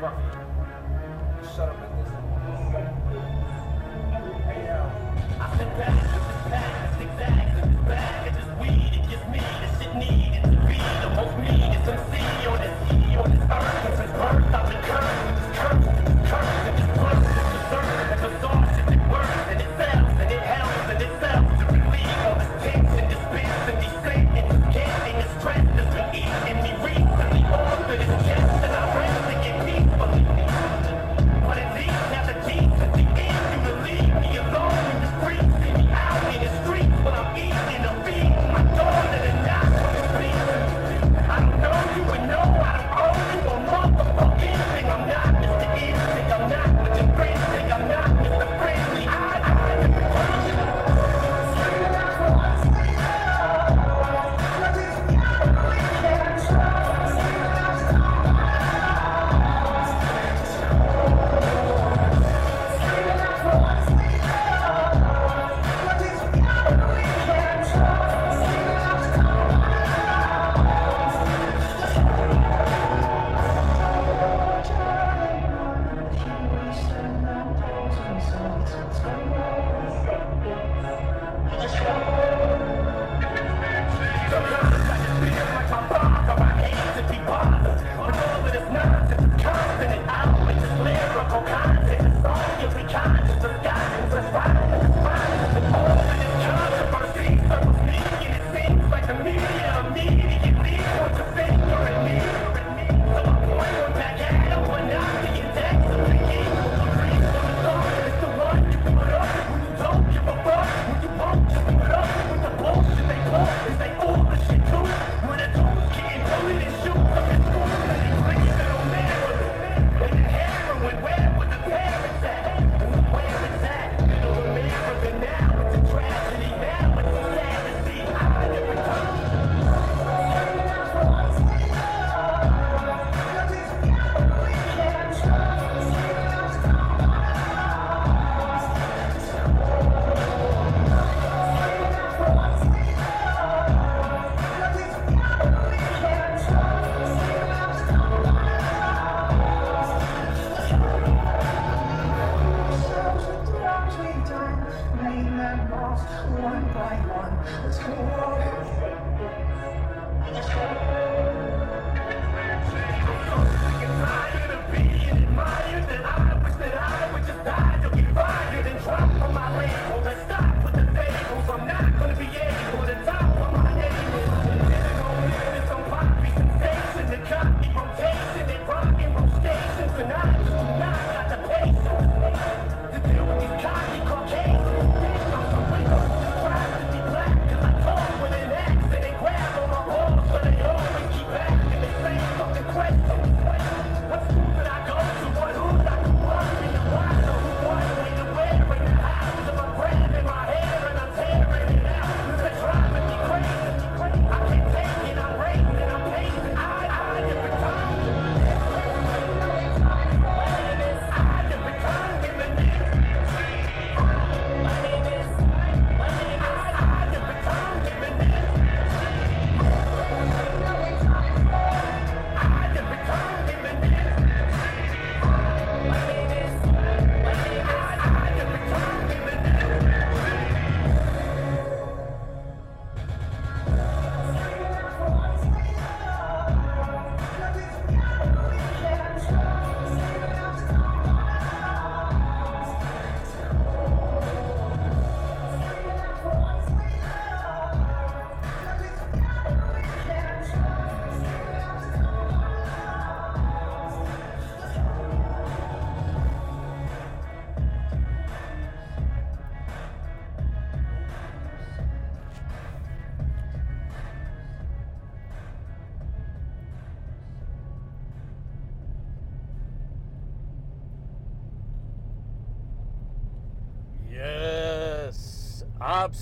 Rough.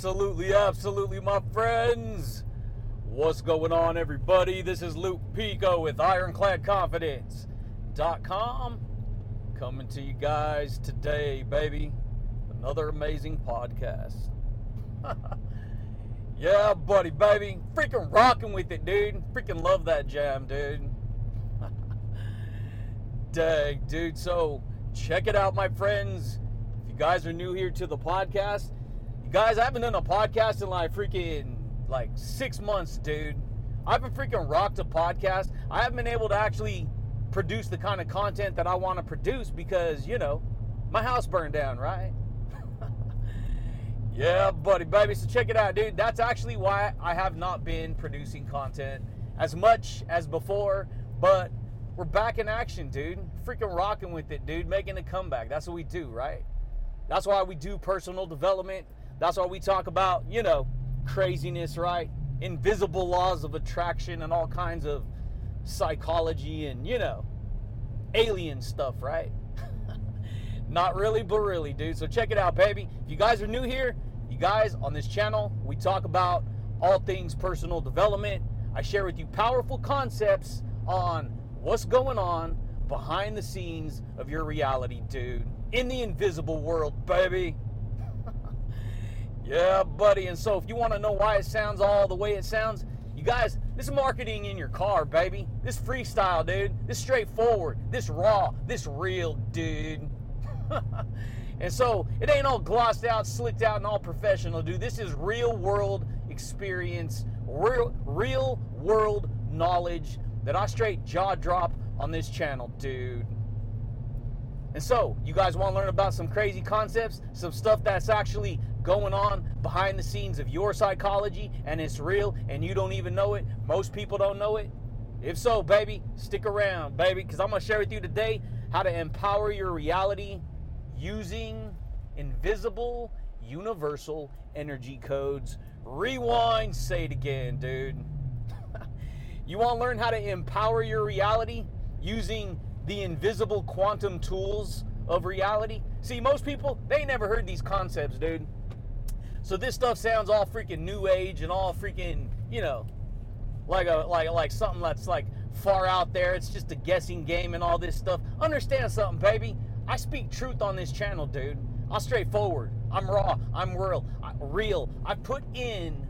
Absolutely, absolutely, my friends. What's going on, everybody? This is Luke Pico with IroncladConfidence.com coming to you guys today, baby. Another amazing podcast. yeah, buddy, baby. Freaking rocking with it, dude. Freaking love that jam, dude. Dang, dude. So, check it out, my friends. If you guys are new here to the podcast, guys, I haven't done a podcast in like freaking like six months, dude. I've been freaking rocked a podcast. I haven't been able to actually produce the kind of content that I want to produce because, you know, my house burned down, right? yeah, buddy, baby. So check it out, dude. That's actually why I have not been producing content as much as before, but we're back in action, dude. Freaking rocking with it, dude. Making a comeback. That's what we do, right? That's why we do personal development. That's why we talk about, you know, craziness, right? Invisible laws of attraction and all kinds of psychology and, you know, alien stuff, right? Not really, but really, dude. So check it out, baby. If you guys are new here, you guys on this channel, we talk about all things personal development. I share with you powerful concepts on what's going on behind the scenes of your reality, dude. In the invisible world, baby. Yeah, buddy. And so if you want to know why it sounds all the way it sounds, you guys, this is marketing in your car, baby. This freestyle, dude. This straightforward. This raw. This real, dude. and so it ain't all glossed out, slicked out, and all professional, dude. This is real world experience, real, real world knowledge that I straight jaw drop on this channel, dude. And so, you guys want to learn about some crazy concepts, some stuff that's actually going on behind the scenes of your psychology and it's real and you don't even know it? Most people don't know it. If so, baby, stick around, baby, because I'm going to share with you today how to empower your reality using invisible universal energy codes. Rewind, say it again, dude. you want to learn how to empower your reality using the invisible quantum tools of reality? See, most people, they never heard these concepts, dude. So this stuff sounds all freaking new age and all freaking, you know, like a like like something that's like far out there. It's just a guessing game and all this stuff. Understand something, baby. I speak truth on this channel, dude. I'm straightforward. I'm raw. I'm real. I, real. I put in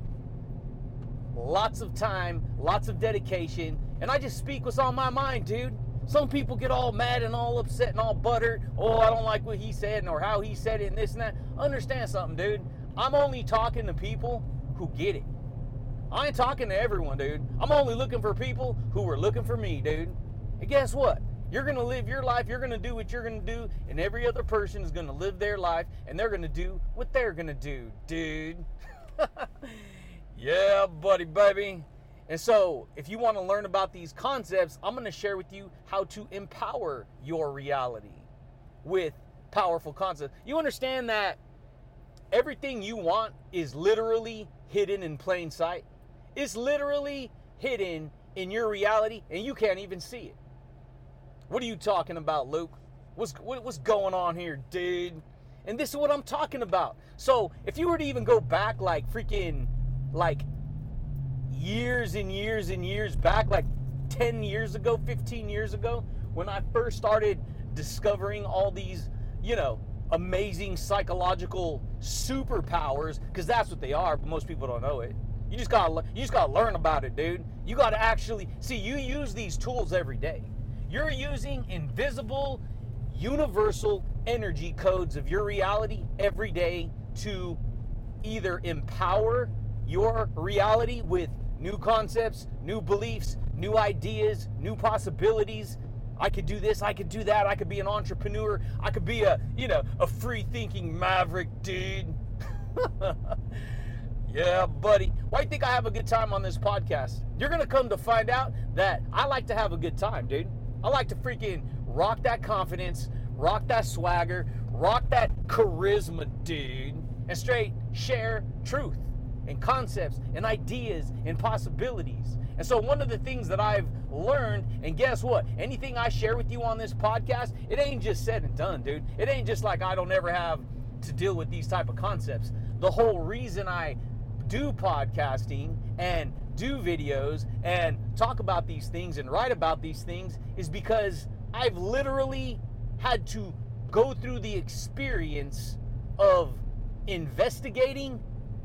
lots of time, lots of dedication, and I just speak what's on my mind, dude. Some people get all mad and all upset and all buttered. Oh, I don't like what he said or how he said it and this and that. Understand something, dude. I'm only talking to people who get it. I ain't talking to everyone, dude. I'm only looking for people who are looking for me, dude. And guess what? You're going to live your life, you're going to do what you're going to do, and every other person is going to live their life and they're going to do what they're going to do, dude. yeah, buddy, baby. And so, if you want to learn about these concepts, I'm going to share with you how to empower your reality with powerful concepts. You understand that everything you want is literally hidden in plain sight? It's literally hidden in your reality and you can't even see it. What are you talking about, Luke? What's, what's going on here, dude? And this is what I'm talking about. So, if you were to even go back like freaking like years and years and years back, like 10 years ago, 15 years ago, when I first started discovering all these, you know, amazing psychological superpowers, because that's what they are, but most people don't know it. You just gotta you just gotta learn about it, dude. You gotta actually see you use these tools every day. You're using invisible, universal energy codes of your reality every day to either empower your reality with new concepts, new beliefs, new ideas, new possibilities. I could do this, I could do that, I could be an entrepreneur, I could be a, you know, a free thinking maverick dude. yeah, buddy. Why do you think I have a good time on this podcast? You're going to come to find out that I like to have a good time, dude. I like to freaking rock that confidence, rock that swagger, rock that charisma, dude, and straight share truth and concepts and ideas and possibilities. And so, one of the things that I've learned, and guess what? Anything I share with you on this podcast, it ain't just said and done, dude. It ain't just like I don't ever have to deal with these type of concepts. The whole reason I do podcasting and do videos and talk about these things and write about these things is because I've literally had to go through the experience of investigating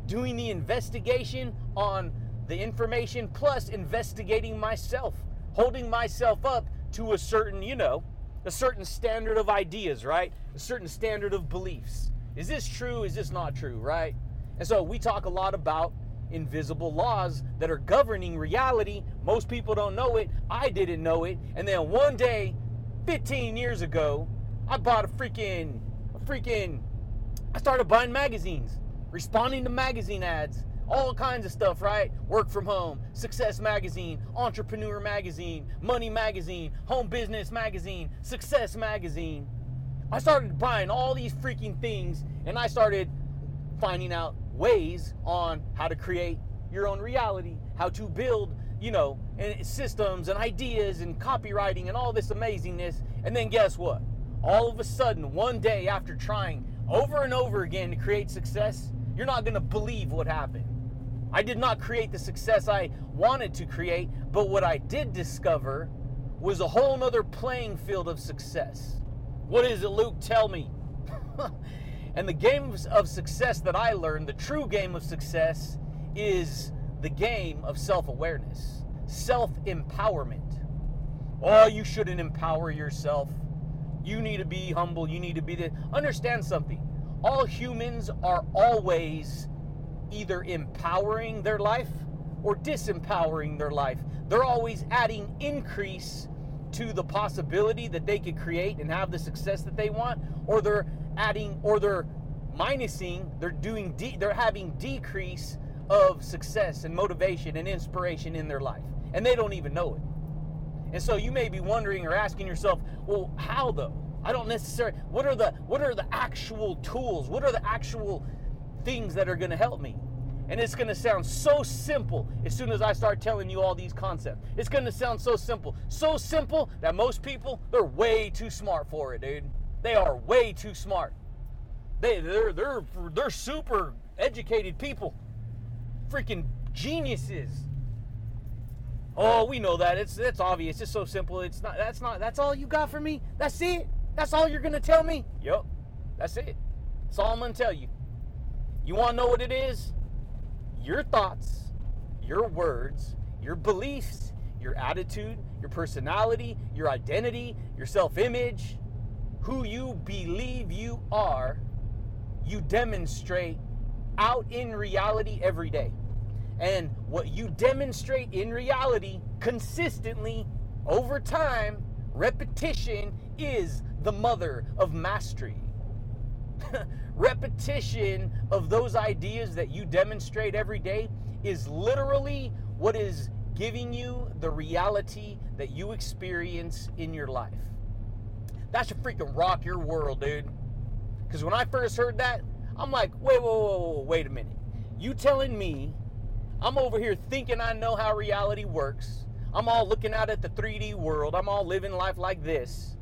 doing the investigation on the information plus investigating myself, holding myself up to a certain, you know, a certain standard of ideas, right? A certain standard of beliefs. Is this true? Is this not true, right? And so we talk a lot about invisible laws that are governing reality. Most people don't know it. I didn't know it. And then one day, 15 years ago, I bought a freaking, a freaking, I started buying magazines, responding to magazine ads, all kinds of stuff, right? Work from home, Success Magazine, Entrepreneur Magazine, Money Magazine, Home Business Magazine, Success Magazine. I started buying all these freaking things and I started finding out ways on how to create your own reality, how to build, you know, systems and ideas and copywriting and all this amazingness. And then guess what? All of a sudden, one day after trying over and over again to create success, you're not going to believe what happened. I did not create the success I wanted to create, but what I did discover was a whole nother playing field of success. What is it, Luke? Tell me. and the game of success that I learned, the true game of success, is the game of self awareness, self empowerment. Oh, you shouldn't empower yourself. You need to be humble. You need to be the. Understand something. All humans are always either empowering their life or disempowering their life. They're always adding increase to the possibility that they could create and have the success that they want, or they're adding or they're minusing, they're doing de- they're having decrease of success and motivation and inspiration in their life. And they don't even know it. And so you may be wondering or asking yourself, well, how though? I don't necessarily what are the what are the actual tools? What are the actual things that are going to help me. And it's going to sound so simple as soon as I start telling you all these concepts. It's going to sound so simple. So simple that most people, they're way too smart for it, dude. They are way too smart. They, they're, they're, they're super educated people. Freaking geniuses. Oh, we know that. It's it's obvious. It's so simple. It's not that's not that's all you got for me? That's it? That's all you're gonna tell me? Yep. That's it. That's all I'm gonna tell you. You want to know what it is? Your thoughts, your words, your beliefs, your attitude, your personality, your identity, your self image, who you believe you are, you demonstrate out in reality every day. And what you demonstrate in reality consistently over time, repetition is the mother of mastery. repetition of those ideas that you demonstrate every day is literally what is giving you the reality that you experience in your life. That should freaking rock your world, dude. Because when I first heard that, I'm like, wait, whoa, whoa, wait a minute. You telling me I'm over here thinking I know how reality works. I'm all looking out at the 3D world. I'm all living life like this.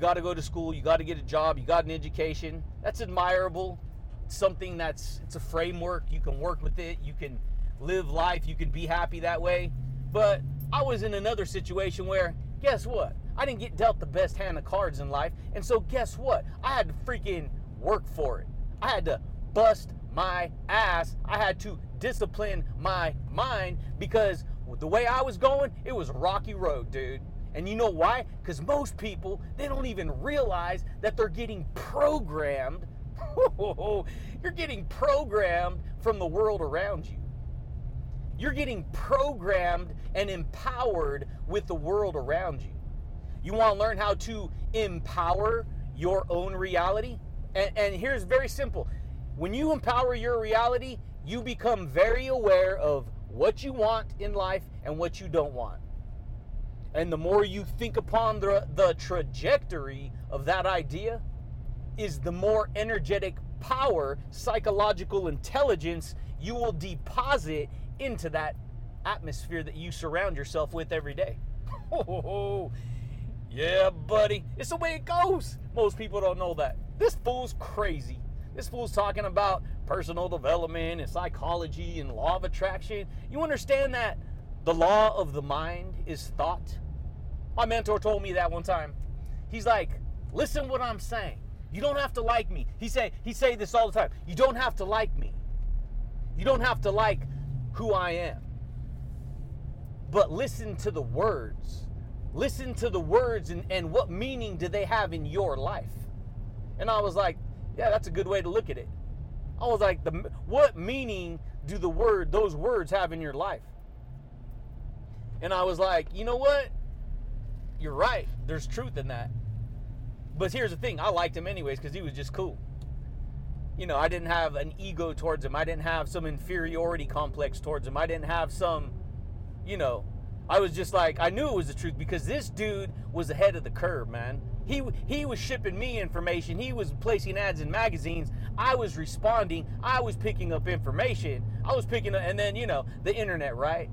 You got to go to school, you got to get a job, you got an education. That's admirable. It's something that's it's a framework. You can work with it. You can live life. You can be happy that way. But I was in another situation where guess what? I didn't get dealt the best hand of cards in life. And so guess what? I had to freaking work for it. I had to bust my ass. I had to discipline my mind because the way I was going, it was rocky road, dude. And you know why? Because most people, they don't even realize that they're getting programmed. You're getting programmed from the world around you. You're getting programmed and empowered with the world around you. You want to learn how to empower your own reality? And, and here's very simple when you empower your reality, you become very aware of what you want in life and what you don't want. And the more you think upon the, the trajectory of that idea, is the more energetic power, psychological intelligence you will deposit into that atmosphere that you surround yourself with every day. Oh, yeah, buddy. It's the way it goes. Most people don't know that. This fool's crazy. This fool's talking about personal development and psychology and law of attraction. You understand that the law of the mind is thought. My mentor told me that one time. He's like, listen what I'm saying. You don't have to like me. He say he say this all the time. You don't have to like me. You don't have to like who I am. But listen to the words. listen to the words and, and what meaning do they have in your life? And I was like, yeah, that's a good way to look at it. I was like, the, what meaning do the word, those words have in your life? And I was like, you know what? You're right. There's truth in that. But here's the thing I liked him anyways because he was just cool. You know, I didn't have an ego towards him. I didn't have some inferiority complex towards him. I didn't have some, you know, I was just like, I knew it was the truth because this dude was ahead of the curve, man. He, he was shipping me information. He was placing ads in magazines. I was responding. I was picking up information. I was picking up, and then, you know, the internet, right?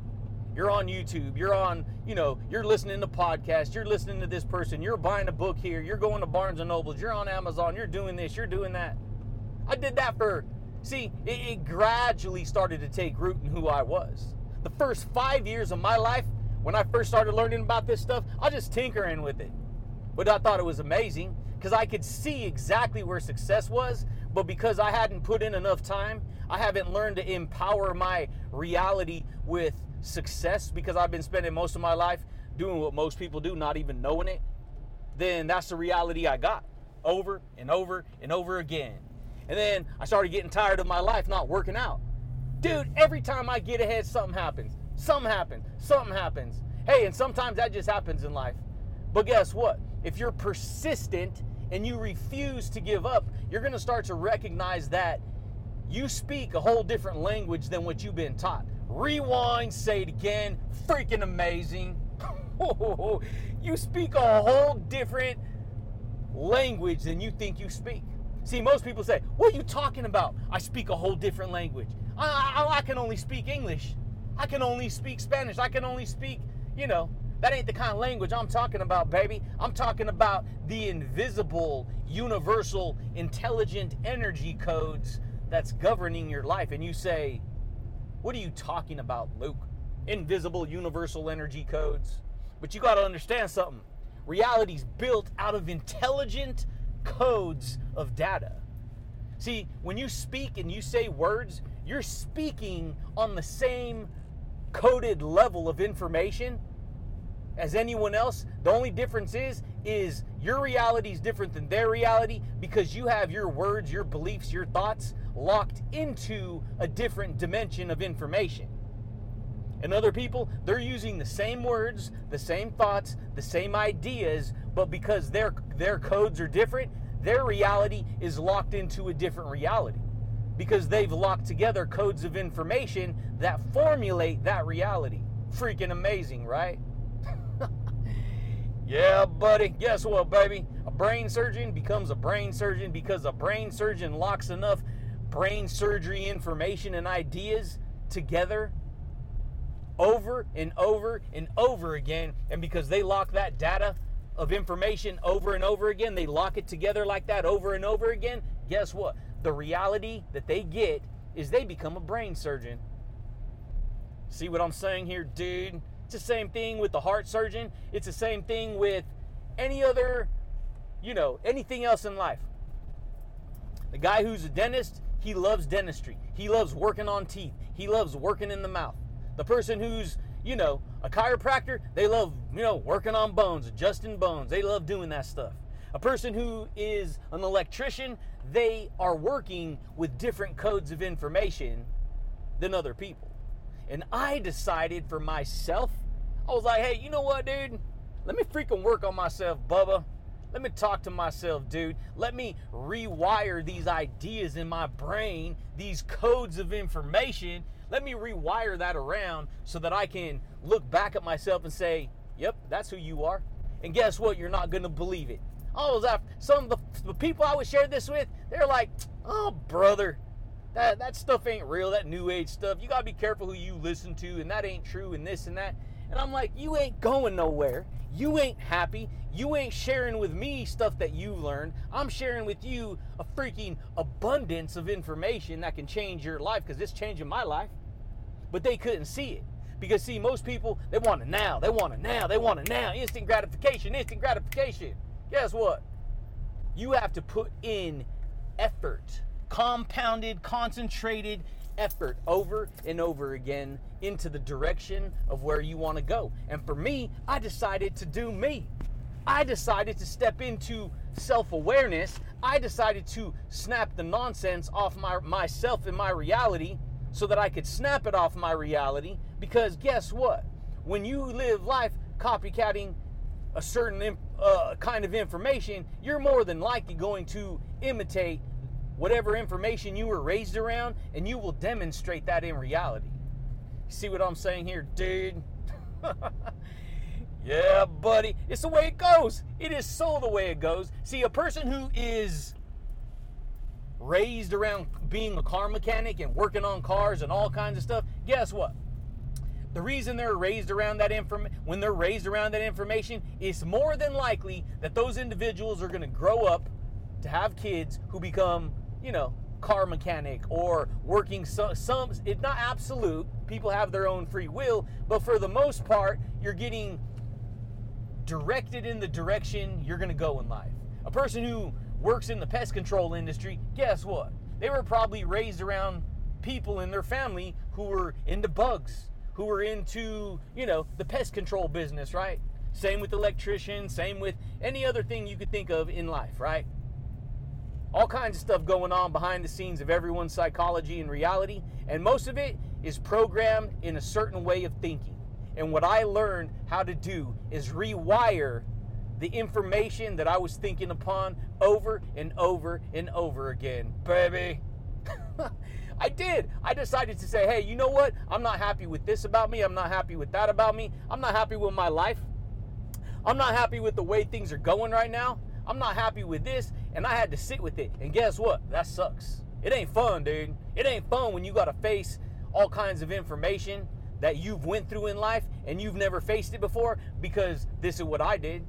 You're on YouTube. You're on, you know, you're listening to podcasts. You're listening to this person. You're buying a book here. You're going to Barnes and Nobles. You're on Amazon. You're doing this. You're doing that. I did that for, see, it, it gradually started to take root in who I was. The first five years of my life, when I first started learning about this stuff, I was just tinkering with it. But I thought it was amazing because I could see exactly where success was. But because I hadn't put in enough time, I haven't learned to empower my reality with success because I've been spending most of my life doing what most people do, not even knowing it, then that's the reality I got over and over and over again. And then I started getting tired of my life not working out. Dude, every time I get ahead, something happens. Something happens. Something happens. Hey, and sometimes that just happens in life. But guess what? If you're persistent and you refuse to give up, you're going to start to recognize that you speak a whole different language than what you've been taught. Rewind, say it again. Freaking amazing. you speak a whole different language than you think you speak. See, most people say, What are you talking about? I speak a whole different language. I, I, I can only speak English. I can only speak Spanish. I can only speak, you know, that ain't the kind of language I'm talking about, baby. I'm talking about the invisible, universal, intelligent energy codes that's governing your life. And you say, What are you talking about, Luke? Invisible, universal energy codes. But you got to understand something. Reality's built out of intelligent codes of data. See, when you speak and you say words, you're speaking on the same coded level of information as anyone else. The only difference is is your reality is different than their reality because you have your words, your beliefs, your thoughts locked into a different dimension of information. And other people, they're using the same words, the same thoughts, the same ideas, but because their their codes are different, their reality is locked into a different reality. Because they've locked together codes of information that formulate that reality. Freaking amazing, right? Yeah, buddy. Guess what, baby? A brain surgeon becomes a brain surgeon because a brain surgeon locks enough brain surgery information and ideas together over and over and over again. And because they lock that data of information over and over again, they lock it together like that over and over again. Guess what? The reality that they get is they become a brain surgeon. See what I'm saying here, dude? It's the same thing with the heart surgeon. It's the same thing with any other, you know, anything else in life. The guy who's a dentist, he loves dentistry. He loves working on teeth. He loves working in the mouth. The person who's, you know, a chiropractor, they love, you know, working on bones, adjusting bones. They love doing that stuff. A person who is an electrician, they are working with different codes of information than other people. And I decided for myself, I was like, hey, you know what, dude? Let me freaking work on myself, Bubba. Let me talk to myself, dude. Let me rewire these ideas in my brain, these codes of information. Let me rewire that around so that I can look back at myself and say, yep, that's who you are. And guess what? You're not going to believe it. Oh, I was after some of the, the people I would share this with, they're like, oh, brother, that, that stuff ain't real, that new age stuff. You got to be careful who you listen to, and that ain't true, and this and that. And I'm like, you ain't going nowhere. You ain't happy. You ain't sharing with me stuff that you learned. I'm sharing with you a freaking abundance of information that can change your life because it's changing my life. But they couldn't see it. Because, see, most people, they want it now. They want it now. They want it now. Instant gratification, instant gratification. Guess what? You have to put in effort, compounded, concentrated effort over and over again into the direction of where you want to go. And for me, I decided to do me. I decided to step into self awareness. I decided to snap the nonsense off my, myself and my reality so that I could snap it off my reality. Because guess what? When you live life copycatting a certain uh, kind of information, you're more than likely going to imitate whatever information you were raised around and you will demonstrate that in reality. See what I'm saying here, dude? Yeah, buddy. It's the way it goes. It is so the way it goes. See, a person who is raised around being a car mechanic and working on cars and all kinds of stuff, guess what? The reason they're raised around that inform when they're raised around that information, it's more than likely that those individuals are going to grow up to have kids who become, you know, car mechanic or working some, some it's not absolute people have their own free will but for the most part you're getting directed in the direction you're going to go in life. A person who works in the pest control industry, guess what? They were probably raised around people in their family who were into bugs, who were into, you know, the pest control business, right? Same with electricians, same with any other thing you could think of in life, right? All kinds of stuff going on behind the scenes of everyone's psychology and reality, and most of it is programmed in a certain way of thinking. And what I learned how to do is rewire the information that I was thinking upon over and over and over again. Baby. I did. I decided to say, hey, you know what? I'm not happy with this about me. I'm not happy with that about me. I'm not happy with my life. I'm not happy with the way things are going right now. I'm not happy with this. And I had to sit with it. And guess what? That sucks. It ain't fun, dude. It ain't fun when you got to face all kinds of information that you've went through in life and you've never faced it before because this is what I did.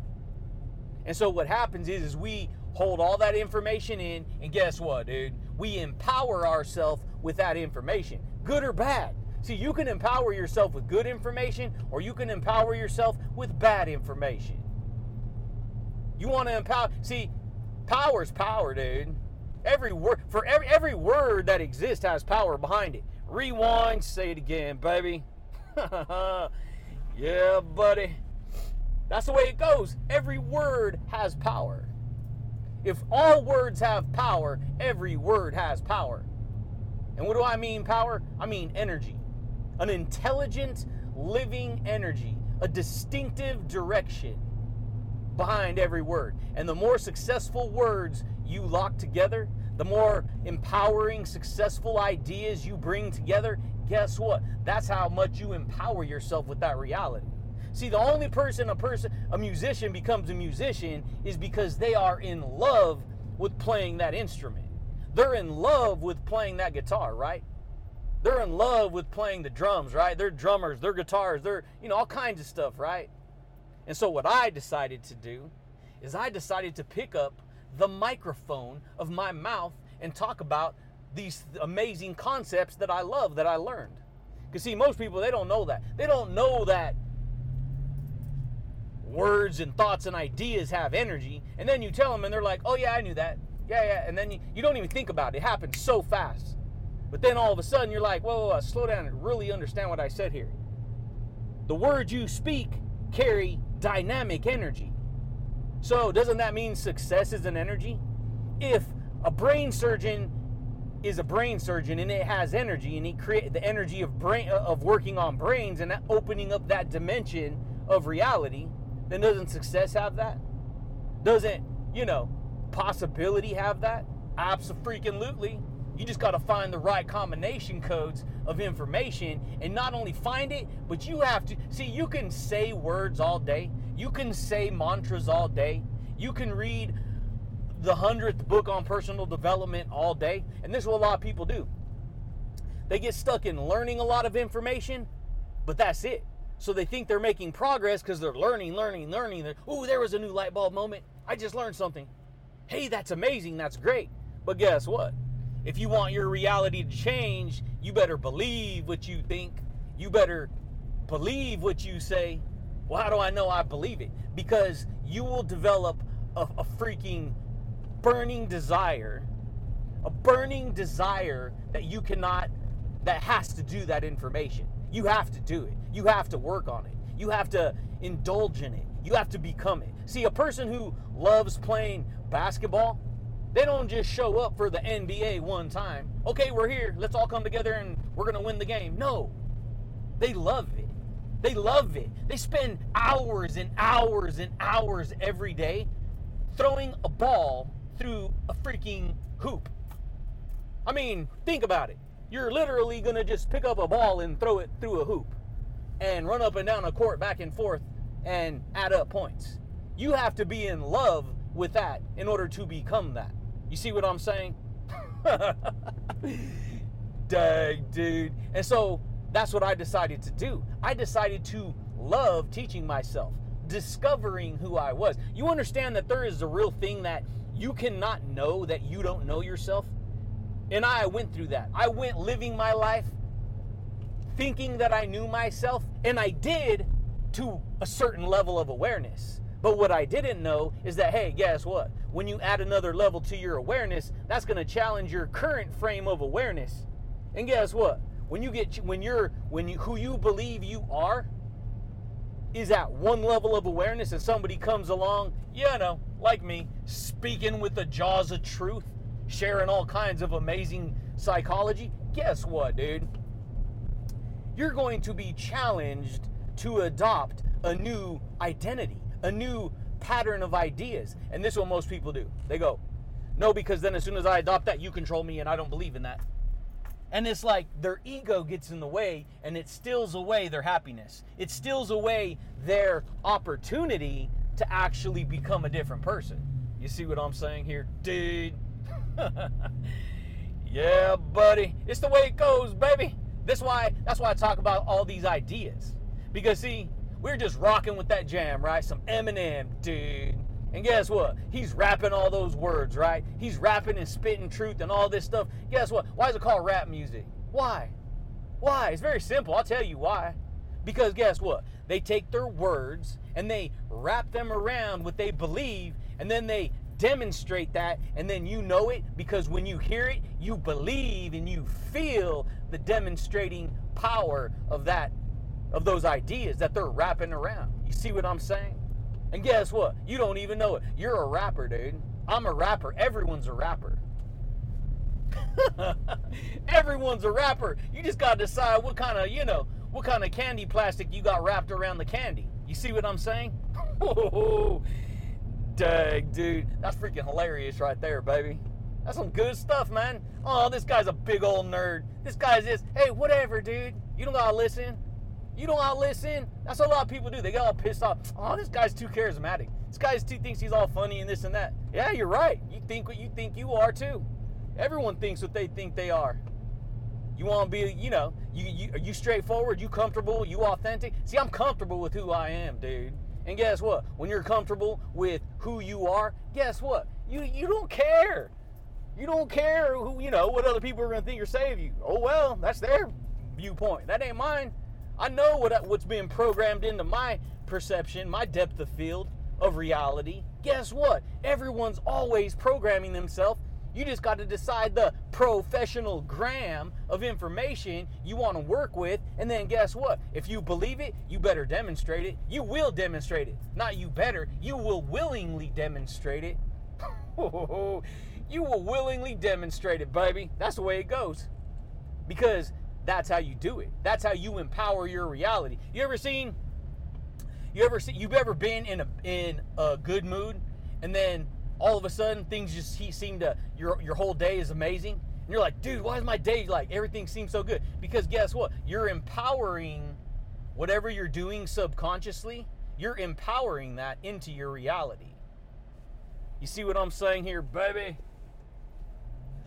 And so what happens is is we hold all that information in and guess what, dude? We empower ourselves with that information, good or bad. See, you can empower yourself with good information or you can empower yourself with bad information. You want to empower See, power's power, dude. Every word for every every word that exists has power behind it. Rewind, say it again, baby. yeah, buddy. That's the way it goes. Every word has power. If all words have power, every word has power. And what do I mean, power? I mean energy. An intelligent, living energy, a distinctive direction behind every word. And the more successful words you lock together, the more empowering, successful ideas you bring together, guess what? That's how much you empower yourself with that reality. See, the only person a person a musician becomes a musician is because they are in love with playing that instrument. They're in love with playing that guitar, right? They're in love with playing the drums, right? They're drummers, they're guitars, they're, you know, all kinds of stuff, right? And so what I decided to do is I decided to pick up the microphone of my mouth and talk about these amazing concepts that I love that I learned. Because, see, most people, they don't know that. They don't know that words and thoughts and ideas have energy. And then you tell them, and they're like, oh, yeah, I knew that. Yeah, yeah. And then you, you don't even think about it. It happens so fast. But then all of a sudden, you're like, whoa, whoa, whoa, slow down and really understand what I said here. The words you speak carry dynamic energy. So, doesn't that mean success is an energy? If a brain surgeon is a brain surgeon and it has energy and he create the energy of brain uh, of working on brains and opening up that dimension of reality, then doesn't success have that? Doesn't, you know, possibility have that? Absolutely. You just got to find the right combination codes of information and not only find it, but you have to see you can say words all day. You can say mantras all day. You can read the hundredth book on personal development all day. And this is what a lot of people do. They get stuck in learning a lot of information, but that's it. So they think they're making progress because they're learning, learning, learning. Oh, there was a new light bulb moment. I just learned something. Hey, that's amazing. That's great. But guess what? If you want your reality to change, you better believe what you think. You better believe what you say. Well, how do I know I believe it? Because you will develop a, a freaking burning desire, a burning desire that you cannot that has to do that information. You have to do it. You have to work on it. You have to indulge in it. You have to become it. See, a person who loves playing basketball, they don't just show up for the NBA one time. Okay, we're here. Let's all come together and we're going to win the game. No. They love it. They love it. They spend hours and hours and hours every day throwing a ball through a freaking hoop. I mean, think about it. You're literally going to just pick up a ball and throw it through a hoop and run up and down a court back and forth and add up points. You have to be in love with that in order to become that. You see what I'm saying? Dang, dude. And so that's what I decided to do. I decided to love teaching myself, discovering who I was. You understand that there is a real thing that you cannot know that you don't know yourself? And I went through that. I went living my life thinking that I knew myself, and I did to a certain level of awareness. But what I didn't know is that, hey, guess what? When you add another level to your awareness, that's going to challenge your current frame of awareness. And guess what? When you get when you're when you who you believe you are is at one level of awareness and somebody comes along, you know, like me, speaking with the jaws of truth, sharing all kinds of amazing psychology, guess what, dude? You're going to be challenged to adopt a new identity, a new pattern of ideas. And this is what most people do. They go, no, because then as soon as I adopt that, you control me, and I don't believe in that. And it's like their ego gets in the way and it steals away their happiness. It steals away their opportunity to actually become a different person. You see what I'm saying here, dude? yeah, buddy. It's the way it goes, baby. That's why that's why I talk about all these ideas. Because see, we're just rocking with that jam, right? Some Eminem, dude. And guess what? He's rapping all those words, right? He's rapping and spitting truth and all this stuff. Guess what? Why is it called rap music? Why? Why? It's very simple. I'll tell you why. Because guess what? They take their words and they wrap them around what they believe and then they demonstrate that and then you know it because when you hear it, you believe and you feel the demonstrating power of that of those ideas that they're wrapping around. You see what I'm saying? And guess what? You don't even know it. You're a rapper, dude. I'm a rapper. Everyone's a rapper. Everyone's a rapper. You just got to decide what kind of, you know, what kind of candy plastic you got wrapped around the candy. You see what I'm saying? Oh, dang, dude. That's freaking hilarious right there, baby. That's some good stuff, man. Oh, this guy's a big old nerd. This guy's this. Hey, whatever, dude. You don't gotta listen. You don't gotta listen. That's what a lot of people do. They get all pissed off. Oh, this guy's too charismatic. This guy too thinks he's all funny and this and that. Yeah, you're right. You think what you think you are too. Everyone thinks what they think they are. You want to be, you know, you, you are you straightforward, you comfortable, you authentic. See, I'm comfortable with who I am, dude. And guess what? When you're comfortable with who you are, guess what? You you don't care. You don't care who you know what other people are going to think or say of you. Oh well, that's their viewpoint. That ain't mine. I know what what's being programmed into my perception, my depth of field of reality. Guess what? Everyone's always programming themselves. You just got to decide the professional gram of information you want to work with, and then guess what? If you believe it, you better demonstrate it. You will demonstrate it. Not you better, you will willingly demonstrate it. you will willingly demonstrate it, baby. That's the way it goes. Because that's how you do it. That's how you empower your reality. You ever seen? You ever see? You've ever been in a in a good mood, and then all of a sudden things just seem to your your whole day is amazing, and you're like, dude, why is my day like everything seems so good? Because guess what? You're empowering whatever you're doing subconsciously. You're empowering that into your reality. You see what I'm saying here, baby?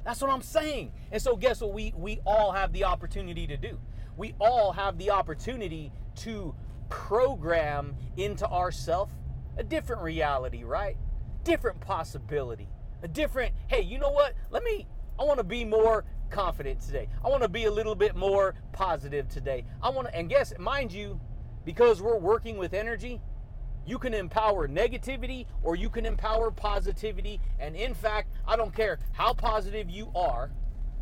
That's what I'm saying. And so guess what we we all have the opportunity to do. We all have the opportunity to program into ourself a different reality, right? Different possibility. A different, hey, you know what? Let me I want to be more confident today. I want to be a little bit more positive today. I want to and guess mind you, because we're working with energy, you can empower negativity or you can empower positivity. And in fact, I don't care how positive you are,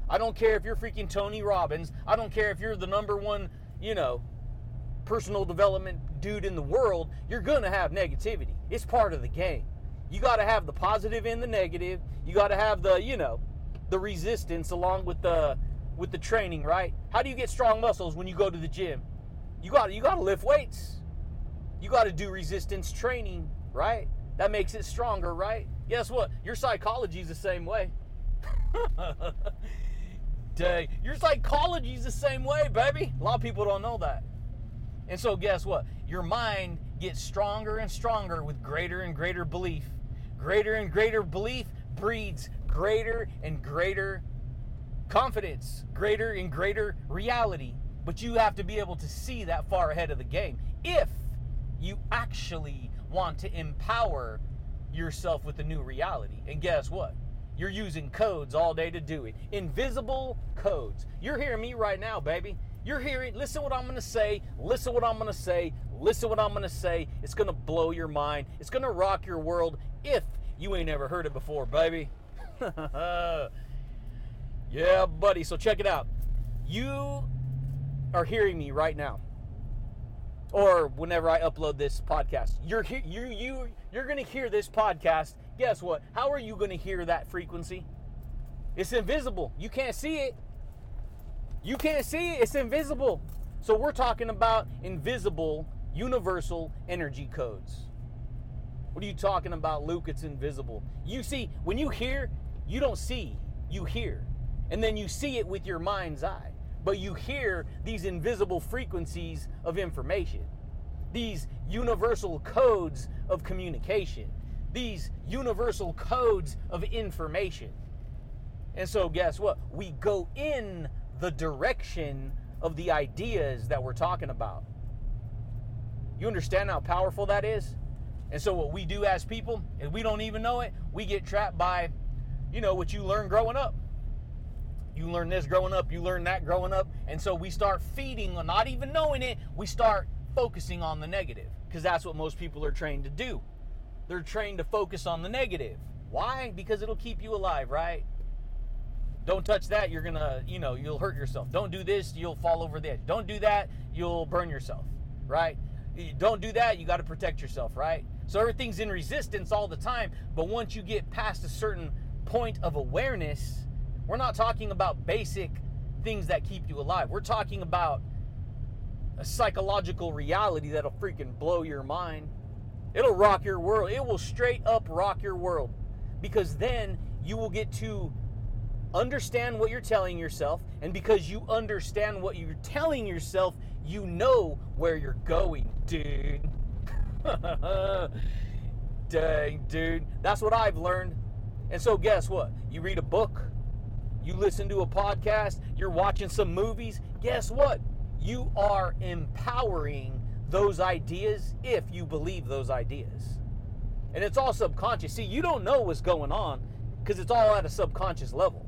I don't care if you're freaking Tony Robbins. I don't care if you're the number one, you know, personal development dude in the world. You're going to have negativity. It's part of the game. You got to have the positive and the negative. You got to have the, you know, the resistance along with the with the training, right? How do you get strong muscles when you go to the gym? You got you got to lift weights. You got to do resistance training, right? That makes it stronger, right? Guess what? Your psychology is the same way. Dang, your psychology is the same way, baby. A lot of people don't know that. And so, guess what? Your mind gets stronger and stronger with greater and greater belief. Greater and greater belief breeds greater and greater confidence, greater and greater reality. But you have to be able to see that far ahead of the game if you actually want to empower yourself with the new reality. And guess what? You're using codes all day to do it. Invisible codes. You're hearing me right now, baby. You're hearing, listen what I'm to say, listen what I'm to say, listen what I'm to say. It's to blow your mind. It's to rock your world if you ain't ever heard it before, baby. yeah, buddy. So check it out. You are hearing me right now. Or whenever I upload this podcast, you're you you you're going to hear this podcast. Guess what? How are you going to hear that frequency? It's invisible. You can't see it. You can't see it. It's invisible. So we're talking about invisible universal energy codes. What are you talking about, Luke? It's invisible. You see, when you hear, you don't see, you hear. And then you see it with your mind's eye. But you hear these invisible frequencies of information, these universal codes of communication, these universal codes of information. And so, guess what? We go in the direction of the ideas that we're talking about. You understand how powerful that is? And so, what we do as people, and we don't even know it, we get trapped by, you know, what you learn growing up. You learn this growing up, you learn that growing up. And so, we start feeding, not even knowing it, we start focusing on the negative because that's what most people are trained to do. They're trained to focus on the negative. Why? Because it'll keep you alive, right? Don't touch that, you're gonna, you know, you'll hurt yourself. Don't do this, you'll fall over the edge. Don't do that, you'll burn yourself, right? Don't do that, you gotta protect yourself, right? So everything's in resistance all the time, but once you get past a certain point of awareness, we're not talking about basic things that keep you alive. We're talking about a psychological reality that'll freaking blow your mind. It'll rock your world. It will straight up rock your world because then you will get to understand what you're telling yourself. And because you understand what you're telling yourself, you know where you're going, dude. Dang, dude. That's what I've learned. And so, guess what? You read a book, you listen to a podcast, you're watching some movies. Guess what? You are empowering those ideas if you believe those ideas. And it's all subconscious. See, you don't know what's going on because it's all at a subconscious level.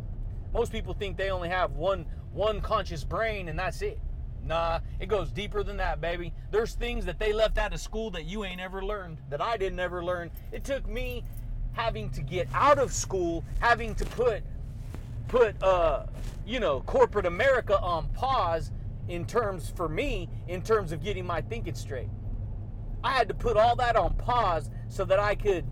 Most people think they only have one one conscious brain and that's it. Nah, it goes deeper than that, baby. There's things that they left out of school that you ain't ever learned, that I didn't ever learn. It took me having to get out of school, having to put put uh you know, corporate America on pause in terms for me in terms of getting my thinking straight. I had to put all that on pause so that I could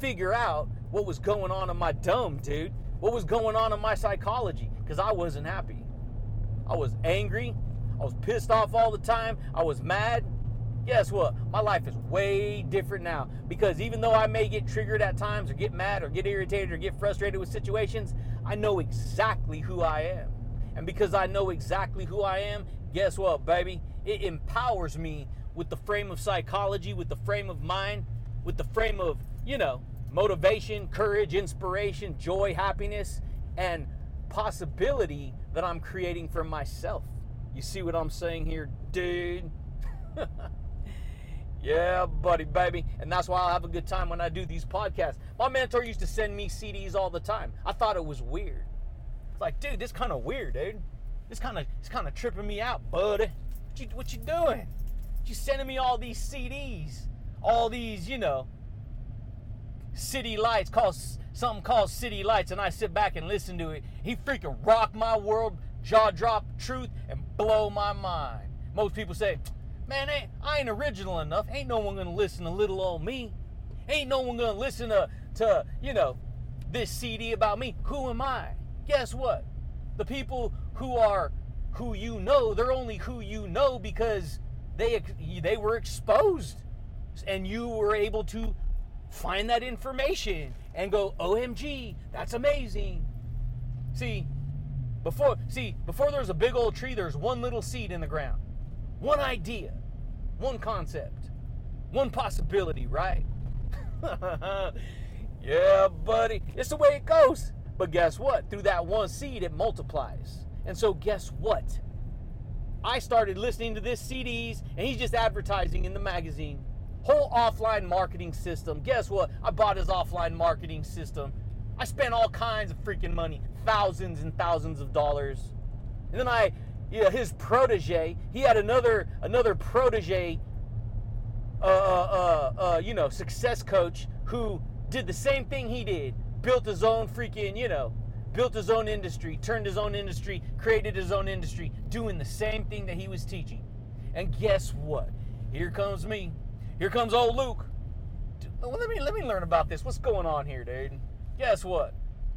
figure out what was going on in my dome, dude. What was going on in my psychology because I wasn't happy. I was angry. I was pissed off all the time. I was mad. Guess what? My life is way different now because even though I may get triggered at times or get mad or get irritated or get frustrated with situations, I know exactly who I am. And because I know exactly who I am, guess what, baby? It empowers me with the frame of psychology, with the frame of mind, with the frame of, you know, motivation, courage, inspiration, joy, happiness, and possibility that I'm creating for myself. You see what I'm saying here, dude? yeah, buddy, baby. And that's why I have a good time when I do these podcasts. My mentor used to send me CDs all the time. I thought it was weird. It's like, dude, this kind of weird, dude. This kind of, it's kind of tripping me out, buddy. What you, what you doing? You sending me all these CDs, all these, you know, City Lights, called something called City Lights, and I sit back and listen to it. He freaking rock my world, jaw drop truth, and blow my mind. Most people say, man, ain't, I ain't original enough. Ain't no one gonna listen to little old me. Ain't no one gonna listen to, to you know, this CD about me. Who am I? Guess what? The people who are who you know, they're only who you know because they they were exposed and you were able to find that information and go, OMG, that's amazing. See, before see, before there's a big old tree, there's one little seed in the ground. One idea, one concept, one possibility, right? yeah, buddy. It's the way it goes. But guess what? Through that one seed, it multiplies. And so, guess what? I started listening to this CDs, and he's just advertising in the magazine. Whole offline marketing system. Guess what? I bought his offline marketing system. I spent all kinds of freaking money, thousands and thousands of dollars. And then I, yeah, his protege, he had another another protege, uh, uh, uh, uh, you know, success coach who did the same thing he did, built his own freaking, you know, built his own industry, turned his own industry, created his own industry, doing the same thing that he was teaching. And guess what? Here comes me. Here comes old Luke. Well, let me let me learn about this. What's going on here, dude? Guess what?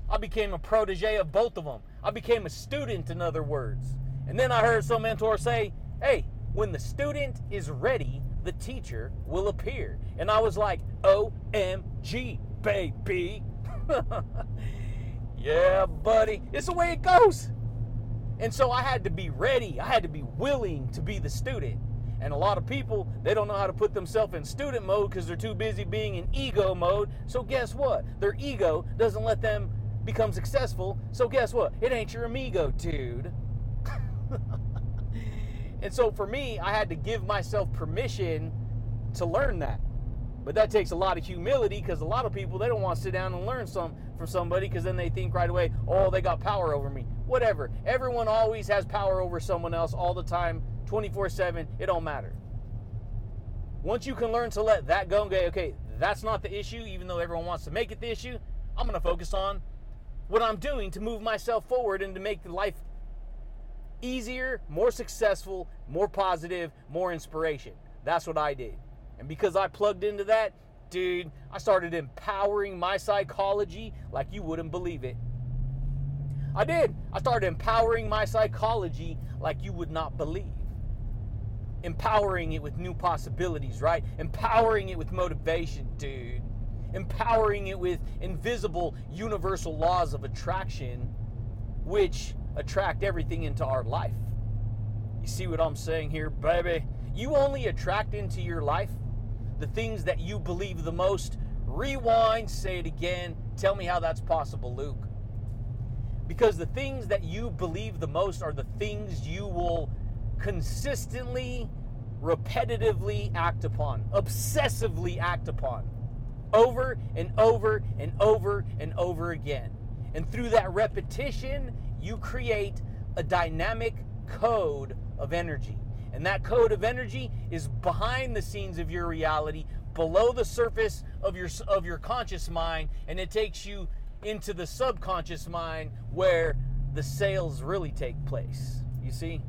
I became a protege of both of them. I became a student, in other words. And then I heard some mentor say, "Hey, when the student is ready, the teacher will appear." And I was like, "OMG, baby!" yeah, buddy. It's the way it goes. And so I had to be ready. I had to be willing to be the student. And a lot of people, they don't know how to put themselves in student mode because they're too busy being in ego mode. So guess what? Their ego doesn't let them become successful. So guess what? It ain't your amigo, dude. and so for me, I had to give myself permission to learn that. But that takes a lot of humility because a lot of people they don't want to sit down and learn some from somebody because then they think right away, oh, they got power over me. Whatever. Everyone always has power over someone else all the time, 24/7. It don't matter. Once you can learn to let that go and go, okay, that's not the issue, even though everyone wants to make it the issue. I'm gonna focus on what I'm doing to move myself forward and to make life easier, more successful, more positive, more inspiration. That's what I did. And because I plugged into that, dude, I started empowering my psychology like you wouldn't believe it. I did. I started empowering my psychology like you would not believe. Empowering it with new possibilities, right? Empowering it with motivation, dude. Empowering it with invisible universal laws of attraction, which attract everything into our life. You see what I'm saying here, baby? You only attract into your life the things that you believe the most. Rewind, say it again. Tell me how that's possible, Luke. Because the things that you believe the most are the things you will consistently, repetitively act upon, obsessively act upon, over and over and over and over again. And through that repetition, you create a dynamic code of energy. And that code of energy is behind the scenes of your reality, below the surface of your of your conscious mind, and it takes you into the subconscious mind where the sales really take place. You see?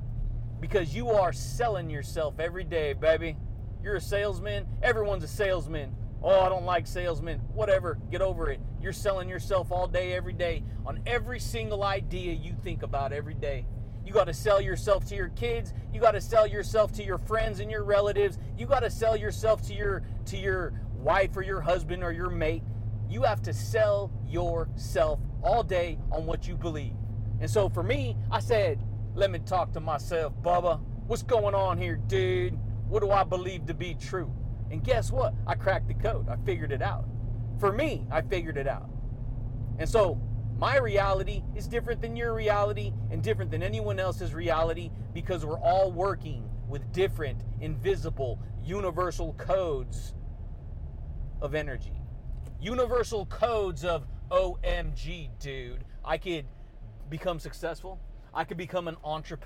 Because you are selling yourself every day, baby. You're a salesman. Everyone's a salesman. Oh, I don't like salesmen. Whatever. Get over it. You're selling yourself all day, every day, on every single idea you think about every day. You got to sell yourself to your kids. You got to sell yourself to your friends and your relatives. You got to sell yourself to your to your wife or your husband or your mate. You have to sell yourself all day on what you believe. And so for me, I said, let me talk to myself, Bubba. What's going on here, dude? What do I believe to be true? And guess what? I cracked the code. I figured it out. For me, I figured it out. And so my reality is different than your reality and different than anyone else's reality because we're all working with different, invisible, universal codes of energy. Universal codes of OMG, dude. I could become successful. I could become an entrepreneur.